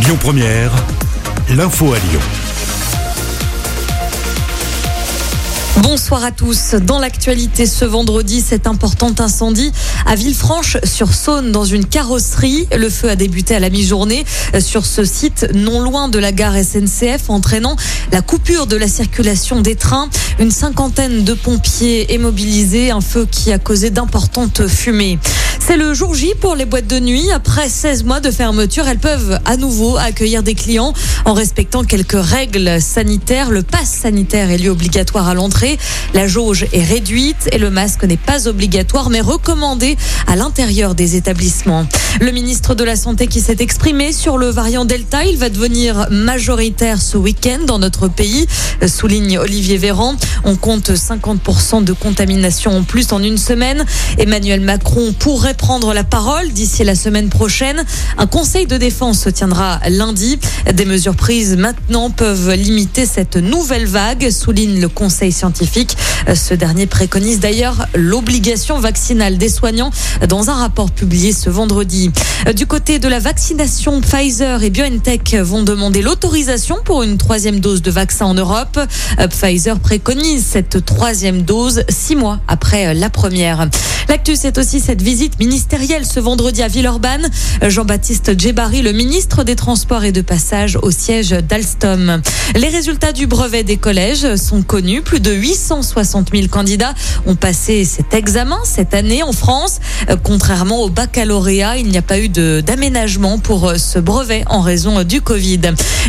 Lyon Première, l'info à Lyon. Bonsoir à tous. Dans l'actualité ce vendredi, cet important incendie à Villefranche-sur-Saône dans une carrosserie. Le feu a débuté à la mi-journée sur ce site non loin de la gare SNCF entraînant la coupure de la circulation des trains. Une cinquantaine de pompiers est mobilisée, un feu qui a causé d'importantes fumées. C'est le jour J pour les boîtes de nuit. Après 16 mois de fermeture, elles peuvent à nouveau accueillir des clients en respectant quelques règles sanitaires. Le pass sanitaire est lieu obligatoire à l'entrée. La jauge est réduite et le masque n'est pas obligatoire mais recommandé à l'intérieur des établissements. Le ministre de la Santé qui s'est exprimé sur le variant Delta, il va devenir majoritaire ce week-end dans notre pays, souligne Olivier Véran. On compte 50% de contamination en plus en une semaine. Emmanuel Macron pourrait prendre la parole d'ici la semaine prochaine. Un conseil de défense se tiendra lundi. Des mesures prises maintenant peuvent limiter cette nouvelle vague, souligne le conseil scientifique. Ce dernier préconise d'ailleurs l'obligation vaccinale des soignants dans un rapport publié ce vendredi. Du côté de la vaccination, Pfizer et BioNTech vont demander l'autorisation pour une troisième dose de vaccin en Europe. Pfizer préconise cette troisième dose six mois après la première. L'actu, c'est aussi cette visite ministérielle ce vendredi à Villeurbanne. Jean-Baptiste Djebari, le ministre des Transports et de passage au siège d'Alstom. Les résultats du brevet des collèges sont connus. Plus de 860 000 candidats ont passé cet examen cette année en France. Contrairement au baccalauréat, il n'y a pas eu d'aménagement pour ce brevet en raison du Covid.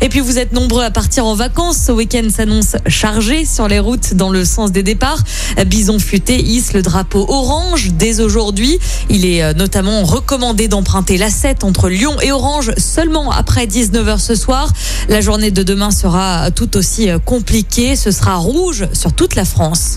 Et puis vous êtes nombreux à partir en vacances. Ce week-end s'annonce chargé sur les routes dans le sens des départs. Bison futé hisse le drapeau orange dès aujourd'hui. Il est euh, notamment recommandé d'emprunter la 7 entre Lyon et Orange seulement après 19h ce soir. La journée de demain sera tout aussi euh, compliquée. Ce sera rouge sur toute la France.